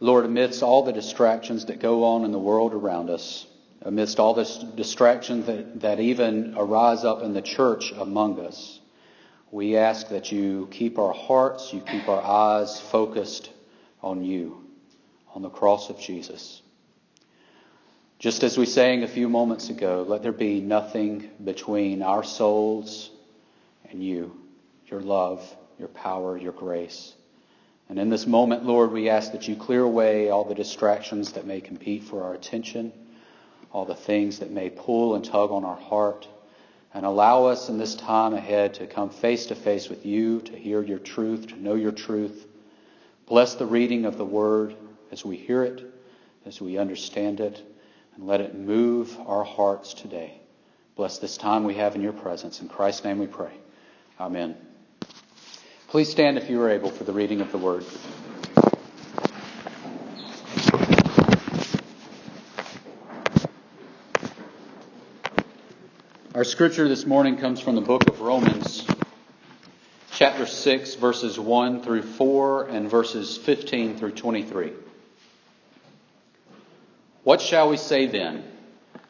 Lord, amidst all the distractions that go on in the world around us, amidst all the distractions that, that even arise up in the church among us, we ask that you keep our hearts, you keep our eyes focused on you, on the cross of Jesus. Just as we sang a few moments ago, let there be nothing between our souls and you, your love, your power, your grace. And in this moment, Lord, we ask that you clear away all the distractions that may compete for our attention, all the things that may pull and tug on our heart, and allow us in this time ahead to come face to face with you, to hear your truth, to know your truth. Bless the reading of the word as we hear it, as we understand it, and let it move our hearts today. Bless this time we have in your presence. In Christ's name we pray. Amen. Please stand if you are able for the reading of the word. Our scripture this morning comes from the book of Romans, chapter 6, verses 1 through 4, and verses 15 through 23. What shall we say then?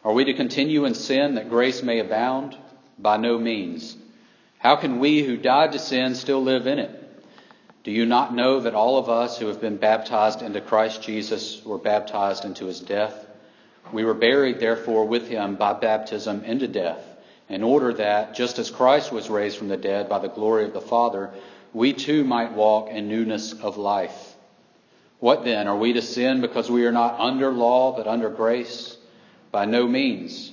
Are we to continue in sin that grace may abound? By no means. How can we who died to sin still live in it? Do you not know that all of us who have been baptized into Christ Jesus were baptized into his death? We were buried, therefore, with him by baptism into death, in order that, just as Christ was raised from the dead by the glory of the Father, we too might walk in newness of life. What then? Are we to sin because we are not under law but under grace? By no means.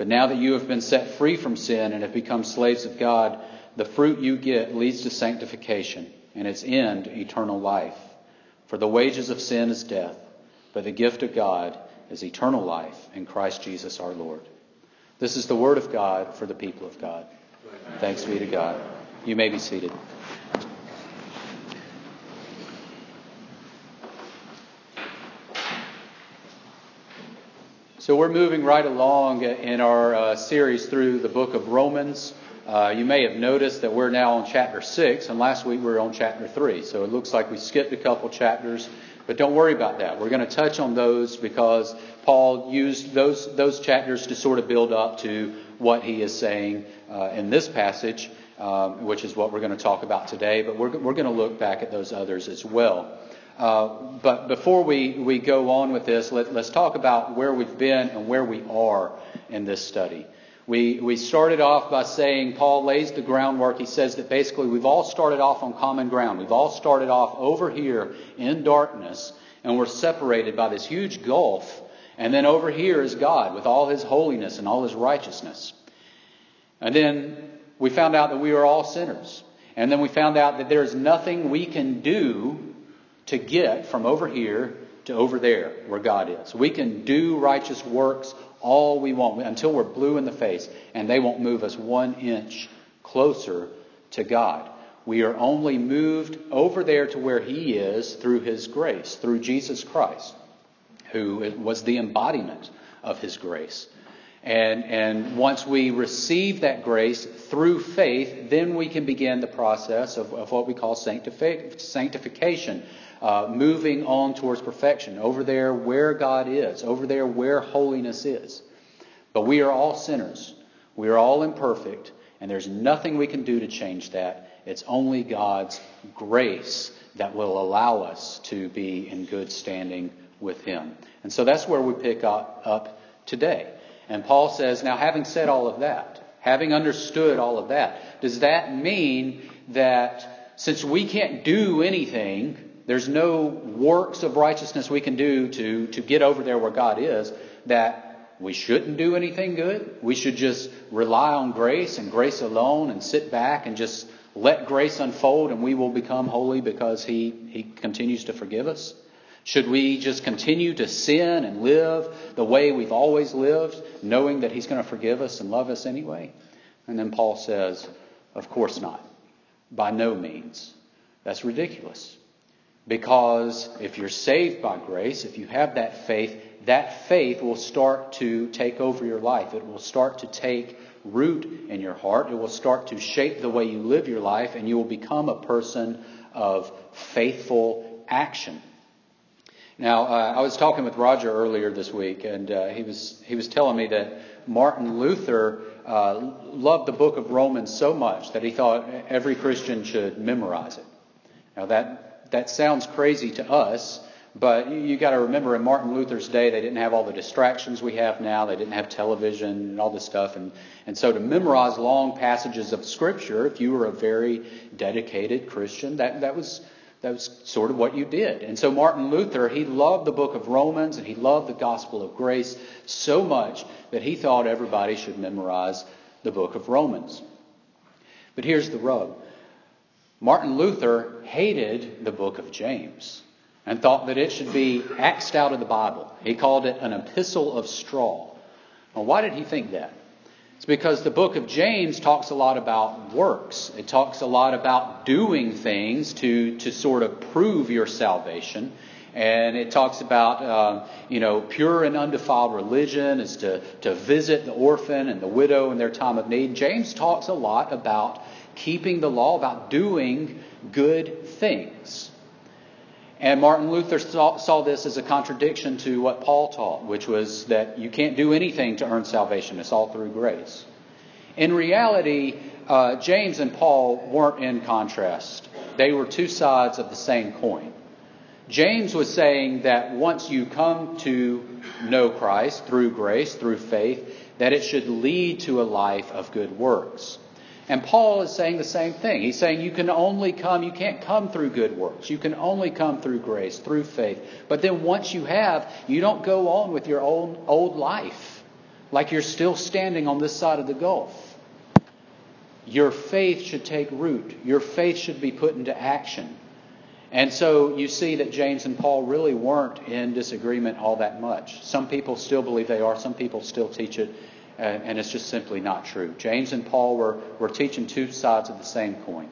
But now that you have been set free from sin and have become slaves of God, the fruit you get leads to sanctification, and its end, eternal life. For the wages of sin is death, but the gift of God is eternal life in Christ Jesus our Lord. This is the word of God for the people of God. Thanks be to God. You may be seated. So we're moving right along in our uh, series through the book of Romans. Uh, you may have noticed that we're now on chapter 6, and last week we were on chapter 3. So it looks like we skipped a couple chapters, but don't worry about that. We're going to touch on those because Paul used those, those chapters to sort of build up to what he is saying uh, in this passage, um, which is what we're going to talk about today. But we're, we're going to look back at those others as well. Uh, but before we, we go on with this, let, us talk about where we've been and where we are in this study. We, we started off by saying Paul lays the groundwork. He says that basically we've all started off on common ground. We've all started off over here in darkness, and we're separated by this huge gulf. And then over here is God with all his holiness and all his righteousness. And then we found out that we are all sinners. And then we found out that there is nothing we can do to get from over here to over there where God is. We can do righteous works all we want until we're blue in the face, and they won't move us one inch closer to God. We are only moved over there to where He is through His grace, through Jesus Christ, who was the embodiment of His grace. And, and once we receive that grace through faith, then we can begin the process of, of what we call sanctification, uh, moving on towards perfection, over there where God is, over there where holiness is. But we are all sinners. We are all imperfect, and there's nothing we can do to change that. It's only God's grace that will allow us to be in good standing with Him. And so that's where we pick up, up today. And Paul says, now having said all of that, having understood all of that, does that mean that since we can't do anything, there's no works of righteousness we can do to, to get over there where God is, that we shouldn't do anything good? We should just rely on grace and grace alone and sit back and just let grace unfold and we will become holy because He, he continues to forgive us? Should we just continue to sin and live the way we've always lived, knowing that He's going to forgive us and love us anyway? And then Paul says, Of course not. By no means. That's ridiculous. Because if you're saved by grace, if you have that faith, that faith will start to take over your life. It will start to take root in your heart. It will start to shape the way you live your life, and you will become a person of faithful action. Now, uh, I was talking with Roger earlier this week, and uh, he was he was telling me that Martin Luther uh, loved the book of Romans so much that he thought every Christian should memorize it. Now that that sounds crazy to us, but you, got to remember in Martin Luther's day they didn't have all the distractions we have now. They didn't have television and all this stuff, and and so to memorize long passages of Scripture, if you were a very dedicated Christian, that that was that was sort of what you did. And so Martin Luther, he loved the book of Romans and he loved the gospel of grace so much that he thought everybody should memorize the book of Romans. But here's the rub Martin Luther hated the book of James and thought that it should be axed out of the Bible. He called it an epistle of straw. Now, why did he think that? It's because the book of James talks a lot about works. It talks a lot about doing things to, to sort of prove your salvation. And it talks about, uh, you know, pure and undefiled religion is to, to visit the orphan and the widow in their time of need. James talks a lot about keeping the law, about doing good things. And Martin Luther saw, saw, this as a contradiction to what Paul taught, which was that you can't do anything to earn salvation. It's all through grace. In reality, uh, James and Paul weren't in contrast, they were two sides of the same coin. James was saying that once you come to know Christ through grace, through faith, that it should lead to a life of good works. And Paul is saying the same thing. He's saying you can only come, you can't come through good works. You can only come through grace, through faith. But then once you have, you don't go on with your old, old life like you're still standing on this side of the gulf. Your faith should take root. Your faith should be put into action. And so you see that James and Paul really weren't in disagreement all that much. Some people still believe they are, some people still teach it and, and it's just simply not true. James and Paul were, were teaching two sides of the same coin.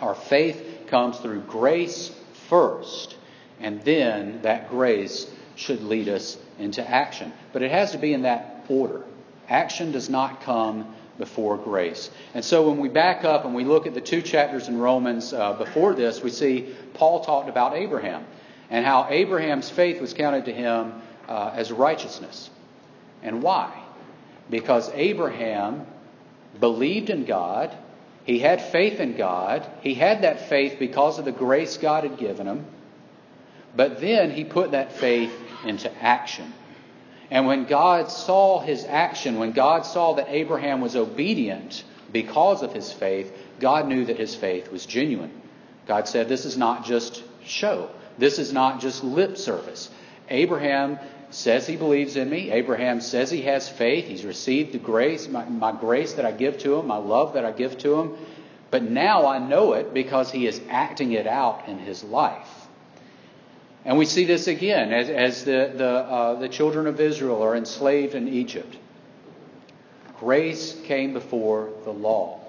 Our faith comes through grace first, and then that grace should lead us into action. But it has to be in that order. Action does not come before grace. And so when we back up and we look at the two chapters in Romans uh, before this, we see Paul talked about Abraham and how Abraham's faith was counted to him uh, as righteousness. And why? Because Abraham believed in God. He had faith in God. He had that faith because of the grace God had given him. But then he put that faith into action. And when God saw his action, when God saw that Abraham was obedient because of his faith, God knew that his faith was genuine. God said, This is not just show. This is not just lip service. Abraham says he believes in me. Abraham says he has faith. He's received the grace, my, my, grace that I give to him, my love that I give to him. But now I know it because he is acting it out in his life. And we see this again as, as the, the, uh, the children of Israel are enslaved in Egypt. Grace came before the law.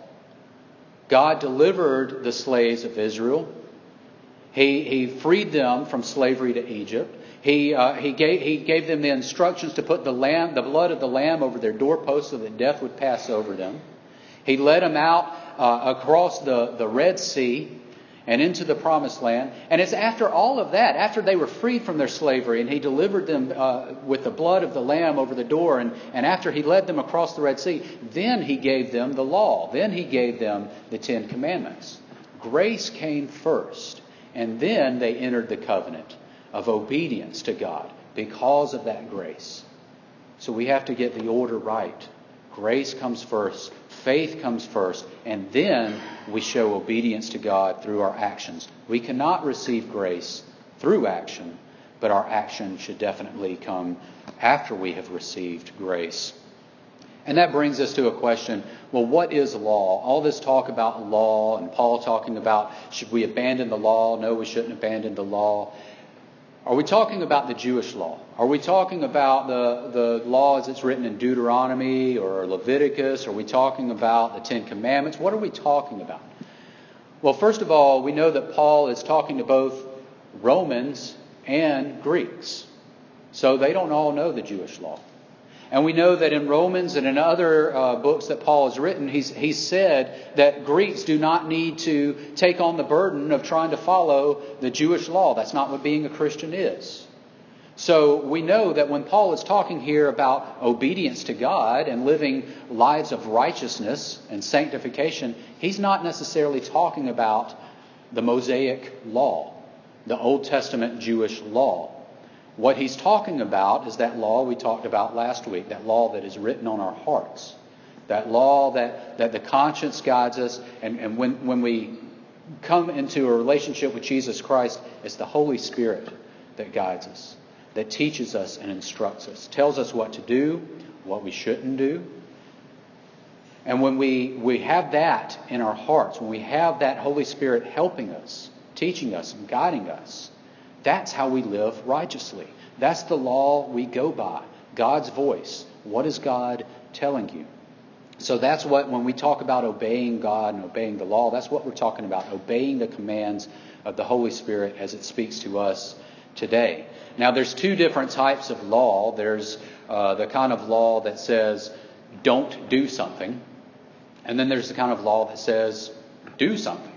God delivered the slaves of Israel. He, he freed them from slavery to Egypt. He, uh, he, gave, he gave them the instructions to put the lamb, the blood of the lamb over their doorposts so that death would pass over them. He led them out uh, across the, the Red Sea and into the promised land. And it's after all of that, after they were freed from their slavery, and he delivered them uh, with the blood of the lamb over the door, and, and after he led them across the Red Sea, then he gave them the law. Then he gave them the Ten Commandments. Grace came first, and then they entered the covenant of obedience to God because of that grace. So we have to get the order right. Grace comes first, faith comes first, and then we show obedience to God through our actions. We cannot receive grace through action, but our action should definitely come after we have received grace. And that brings us to a question well, what is law? All this talk about law and Paul talking about should we abandon the law? No, we shouldn't abandon the law. Are we talking about the Jewish law? Are we talking about the, the law as it's written in Deuteronomy or Leviticus? Are we talking about the Ten Commandments? What are we talking about? Well, first of all, we know that Paul is talking to both Romans and Greeks. So they don't all know the Jewish law. And we know that in Romans and in other uh, books that Paul has written, he's, he's said that Greeks do not need to take on the burden of trying to follow the Jewish law. That's not what being a Christian is. So we know that when Paul is talking here about obedience to God and living lives of righteousness and sanctification, he's not necessarily talking about the Mosaic law, the Old Testament Jewish law. What he's talking about is that law we talked about last week, that law that is written on our hearts, that law that, that the conscience guides us. And, and when, when we come into a relationship with Jesus Christ, it's the Holy Spirit that guides us, that teaches us and instructs us, tells us what to do, what we shouldn't do. And when we, we have that in our hearts, when we have that Holy Spirit helping us, teaching us, and guiding us, that's how we live righteously. That's the law we go by. God's voice. What is God telling you? So that's what, when we talk about obeying God and obeying the law, that's what we're talking about. Obeying the commands of the Holy Spirit as it speaks to us today. Now, there's two different types of law. There's uh, the kind of law that says, don't do something. And then there's the kind of law that says, do something.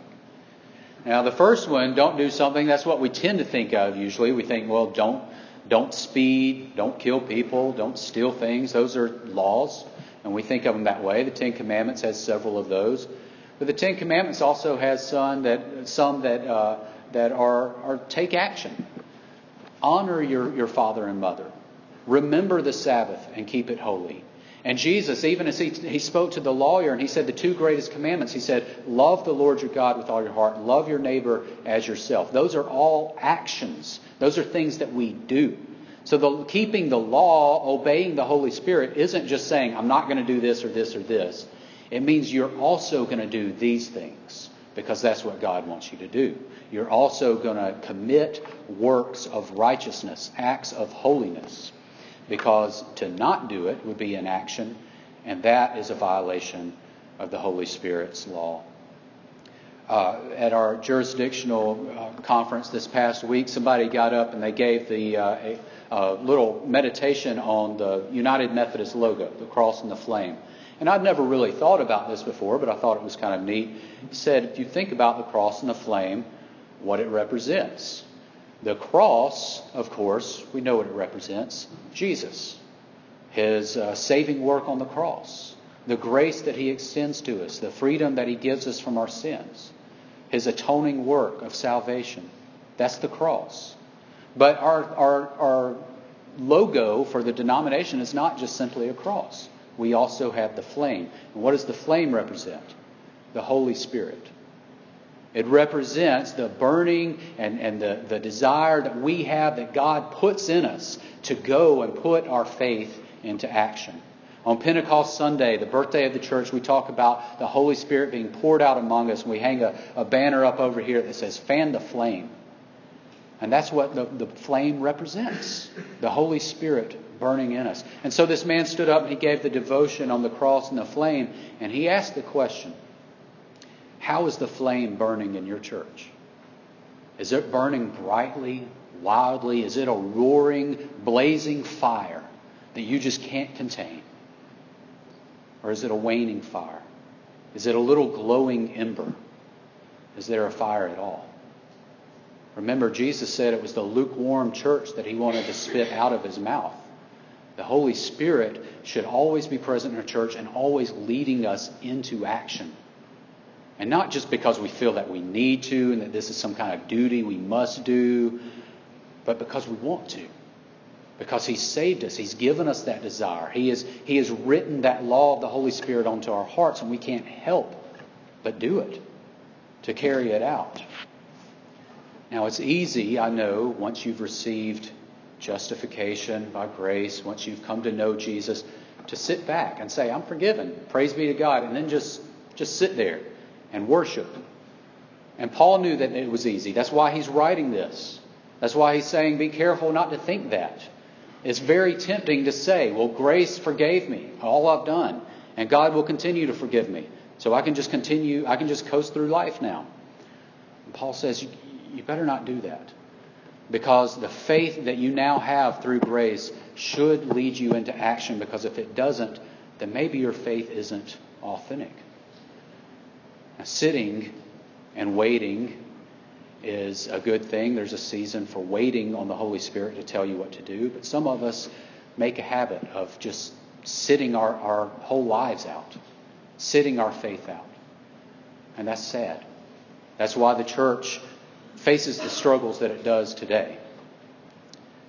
Now, the first one, don't do something, that's what we tend to think of usually. We think, well, don't, don't speed, don't kill people, don't steal things. Those are laws, and we think of them that way. The Ten Commandments has several of those. But the Ten Commandments also has some that, some that, uh, that are, are take action. Honor your, your father and mother. Remember the Sabbath and keep it holy. And Jesus, even as he, he spoke to the lawyer and he said the two greatest commandments, he said, Love the Lord your God with all your heart, love your neighbor as yourself. Those are all actions, those are things that we do. So the, keeping the law, obeying the Holy Spirit, isn't just saying, I'm not going to do this or this or this. It means you're also going to do these things because that's what God wants you to do. You're also going to commit works of righteousness, acts of holiness because to not do it would be inaction, and that is a violation of the Holy Spirit's law. Uh, at our jurisdictional uh, conference this past week, somebody got up and they gave the uh, a, a little meditation on the United Methodist logo, the cross and the flame. And I'd never really thought about this before, but I thought it was kind of neat. He said, if you think about the cross and the flame, what it represents. The cross, of course, we know what it represents Jesus, his uh, saving work on the cross, the grace that he extends to us, the freedom that he gives us from our sins, his atoning work of salvation. That's the cross. But our, our, our logo for the denomination is not just simply a cross. We also have the flame. And what does the flame represent? The Holy Spirit. It represents the burning and, and the, the desire that we have that God puts in us to go and put our faith into action. On Pentecost Sunday, the birthday of the church, we talk about the Holy Spirit being poured out among us. and We hang a, a banner up over here that says, Fan the flame. And that's what the, the flame represents the Holy Spirit burning in us. And so this man stood up and he gave the devotion on the cross and the flame, and he asked the question how is the flame burning in your church? Is it burning brightly, wildly? Is it a roaring, blazing fire that you just can't contain? Or is it a waning fire? Is it a little glowing ember? Is there a fire at all? Remember, Jesus said it was the lukewarm church that he wanted to spit out of his mouth. The Holy Spirit should always be present in our church and always leading us into action. And not just because we feel that we need to and that this is some kind of duty we must do, but because we want to. because He's saved us. He's given us that desire. He, is, he has written that law of the Holy Spirit onto our hearts, and we can't help but do it, to carry it out. Now, it's easy, I know, once you've received justification by grace, once you've come to know Jesus, to sit back and say, I'm forgiven. Praise be to God. And then just, just sit there and worship. And Paul knew that it was easy. That's why he's writing this. That's why he's saying, be careful not to think that. It's very tempting to say, well, grace forgave me, all I've done, and God will continue to forgive me. So I can just continue, I can just coast through life now. And Paul says, you, you better not do that. Because the faith that you now have through grace should lead you into action, because if it doesn't, then maybe your faith isn't authentic. Sitting and waiting is a good thing. There's a season for waiting on the Holy Spirit to tell you what to do. But some of us make a habit of just sitting our, our whole lives out, sitting our faith out. And that's sad. That's why the church faces the struggles that it does today.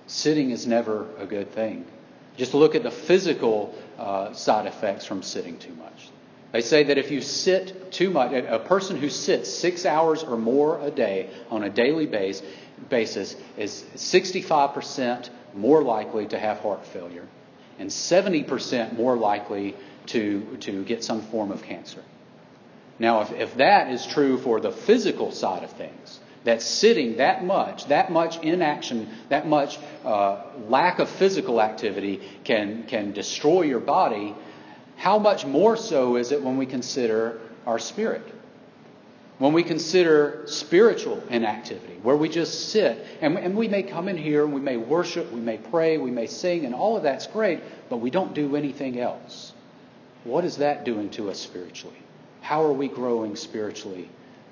Sitting is never a good thing. Just look at the physical uh, side effects from sitting too much. They say that if you sit too much, a person who sits six hours or more a day on a daily base, basis is 65% more likely to have heart failure and 70% more likely to, to get some form of cancer. Now, if, if that is true for the physical side of things, that sitting that much, that much inaction, that much uh, lack of physical activity can, can destroy your body, how much more so is it when we consider our spirit? When we consider spiritual inactivity, where we just sit, and, and we may come in here and we may worship, we may pray, we may sing, and all of that's great, but we don't do anything else. What is that doing to us spiritually? How are we growing spiritually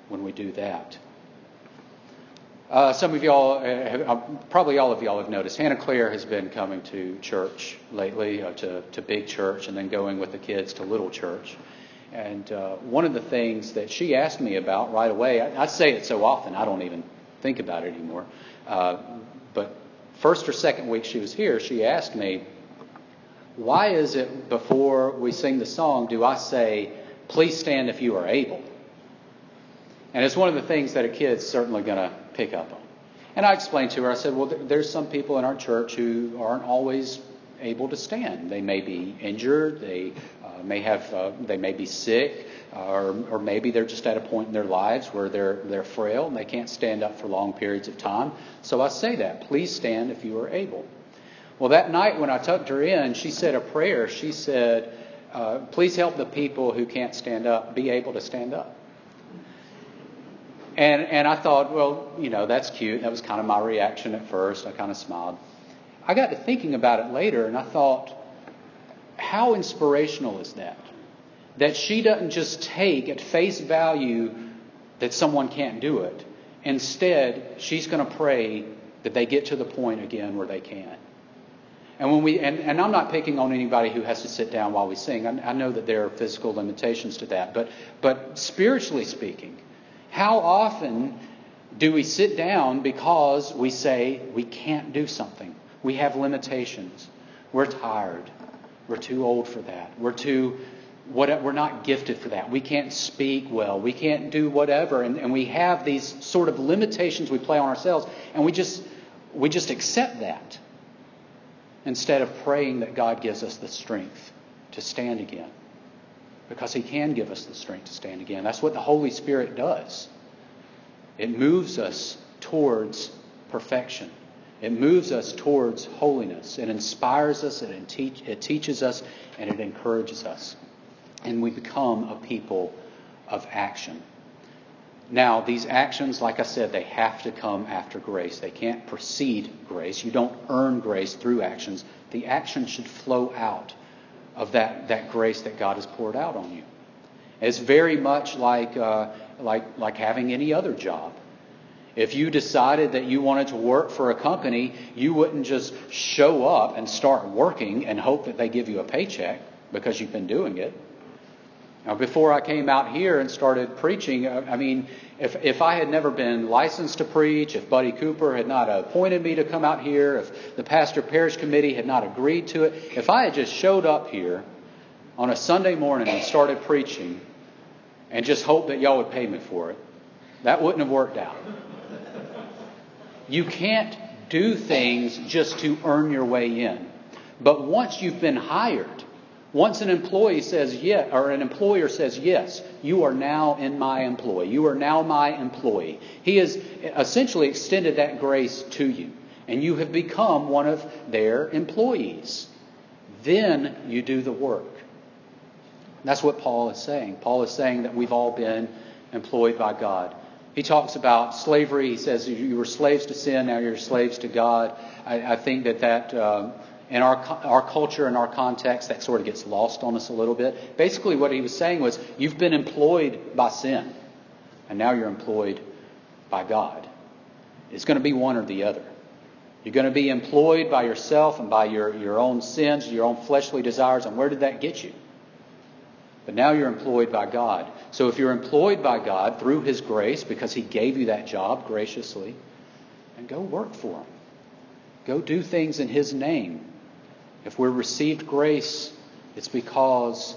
when we do that? Uh, some of y'all, uh, have, uh, probably all of y'all have noticed, Hannah Claire has been coming to church lately, uh, to, to big church, and then going with the kids to little church. And uh, one of the things that she asked me about right away, I, I, say it so often, I don't even think about it anymore. Uh, but first or second week she was here, she asked me, why is it before we sing the song do I say, please stand if you are able? And it's one of the things that a kid's certainly going to pick up on. And I explained to her, I said, well, there's some people in our church who aren't always able to stand. They may be injured, they uh, may have, uh, they may be sick, uh, or, or maybe they're just at a point in their lives where they're they're frail and they can't stand up for long periods of time. So I say that, please stand if you are able. Well, that night when I tucked her in, she said a prayer. She said, uh, please help the people who can't stand up be able to stand up. And, and I thought, well, you know, that's cute. That was kind of my reaction at first. I kind of smiled. I got to thinking about it later, and I thought, how inspirational is that? That she doesn't just take at face value that someone can't do it. Instead, she's going to pray that they get to the point again where they can. And when we and, and I'm not picking on anybody who has to sit down while we sing. I, I know that there are physical limitations to that, but but spiritually speaking, how often do we sit down because we say we can't do something? We have limitations. We're tired. We're too old for that. We're too what, we're not gifted for that. We can't speak well. We can't do whatever. And, and we have these sort of limitations we play on ourselves, and we just we just accept that instead of praying that God gives us the strength to stand again because He can give us the strength to stand again. That's what the Holy Spirit does. It moves us towards perfection. It moves us towards holiness. It inspires us, it, te- it teaches us, and it encourages us. And we become a people of action. Now, these actions, like I said, they have to come after grace. They can't precede grace. You don't earn grace through actions. The action should flow out of that, that grace that God has poured out on you. It's very much like, uh, like, like having any other job. If you decided that you wanted to work for a company, you wouldn't just show up and start working and hope that they give you a paycheck because you've been doing it. Now, before I came out here and started preaching, uh, I mean, if, if I had never been licensed to preach, if Buddy Cooper had not appointed me to come out here, if the pastor parish committee had not agreed to it, if I had just showed up here on a Sunday morning and started preaching and just hoped that y'all would pay me for it, that wouldn't have worked out. You can't do things just to earn your way in. But once you've been hired, once an employee says yes, or an employer says yes, you are now in my employ. You are now my employee. He has essentially extended that grace to you, and you have become one of their employees. Then you do the work. That's what Paul is saying. Paul is saying that we've all been employed by God. He talks about slavery. He says you were slaves to sin, now you're slaves to God. I, I think that that. Um, in our, our culture and our context, that sort of gets lost on us a little bit. Basically, what he was saying was, you've been employed by sin, and now you're employed by God. It's going to be one or the other. You're going to be employed by yourself and by your, your own sins, your own fleshly desires, and where did that get you? But now you're employed by God. So if you're employed by God through His grace, because He gave you that job graciously, and go work for Him. Go do things in His name. If we're received grace, it's because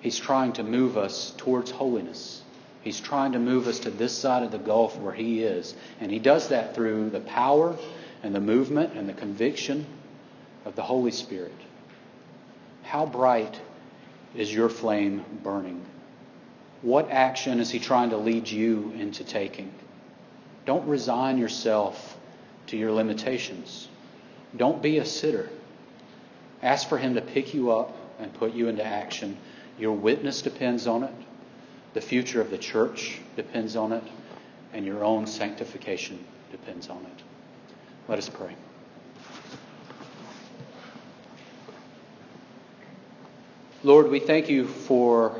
He's trying to move us towards holiness. He's trying to move us to this side of the gulf where He is. And He does that through the power and the movement and the conviction of the Holy Spirit. How bright is your flame burning? What action is He trying to lead you into taking? Don't resign yourself to your limitations. Don't be a sitter. Ask for Him to pick you up and put you into action. Your witness depends on it, the future of the church depends on it, and your own sanctification depends on it. Let us pray. Lord, we thank you for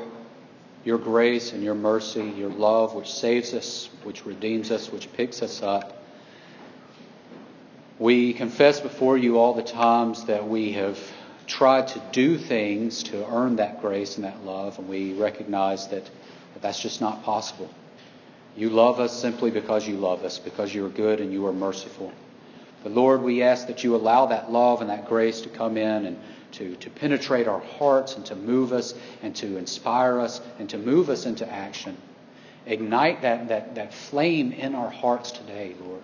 your grace and your mercy, your love, which saves us, which redeems us, which picks us up. We confess before you all the times that we have tried to do things to earn that grace and that love, and we recognize that, that that's just not possible. You love us simply because you love us, because you are good and you are merciful. But Lord, we ask that you allow that love and that grace to come in and to, to penetrate our hearts and to move us and to inspire us and to move us into action. Ignite that, that, that flame in our hearts today, Lord.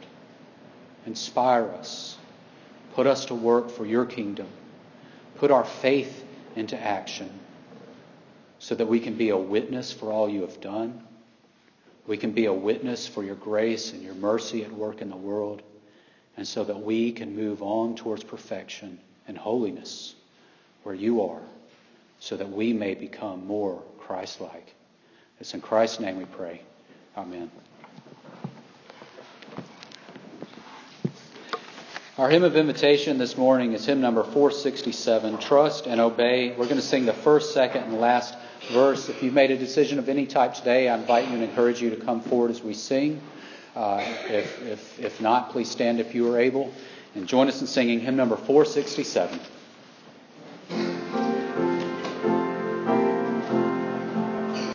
Inspire us. Put us to work for your kingdom. Put our faith into action so that we can be a witness for all you have done. We can be a witness for your grace and your mercy at work in the world. And so that we can move on towards perfection and holiness where you are, so that we may become more Christ like. It's in Christ's name we pray. Amen. Our hymn of invitation this morning is hymn number 467, Trust and Obey. We're going to sing the first, second, and last verse. If you've made a decision of any type today, I invite you and encourage you to come forward as we sing. Uh, if, if, if not, please stand if you are able and join us in singing hymn number 467.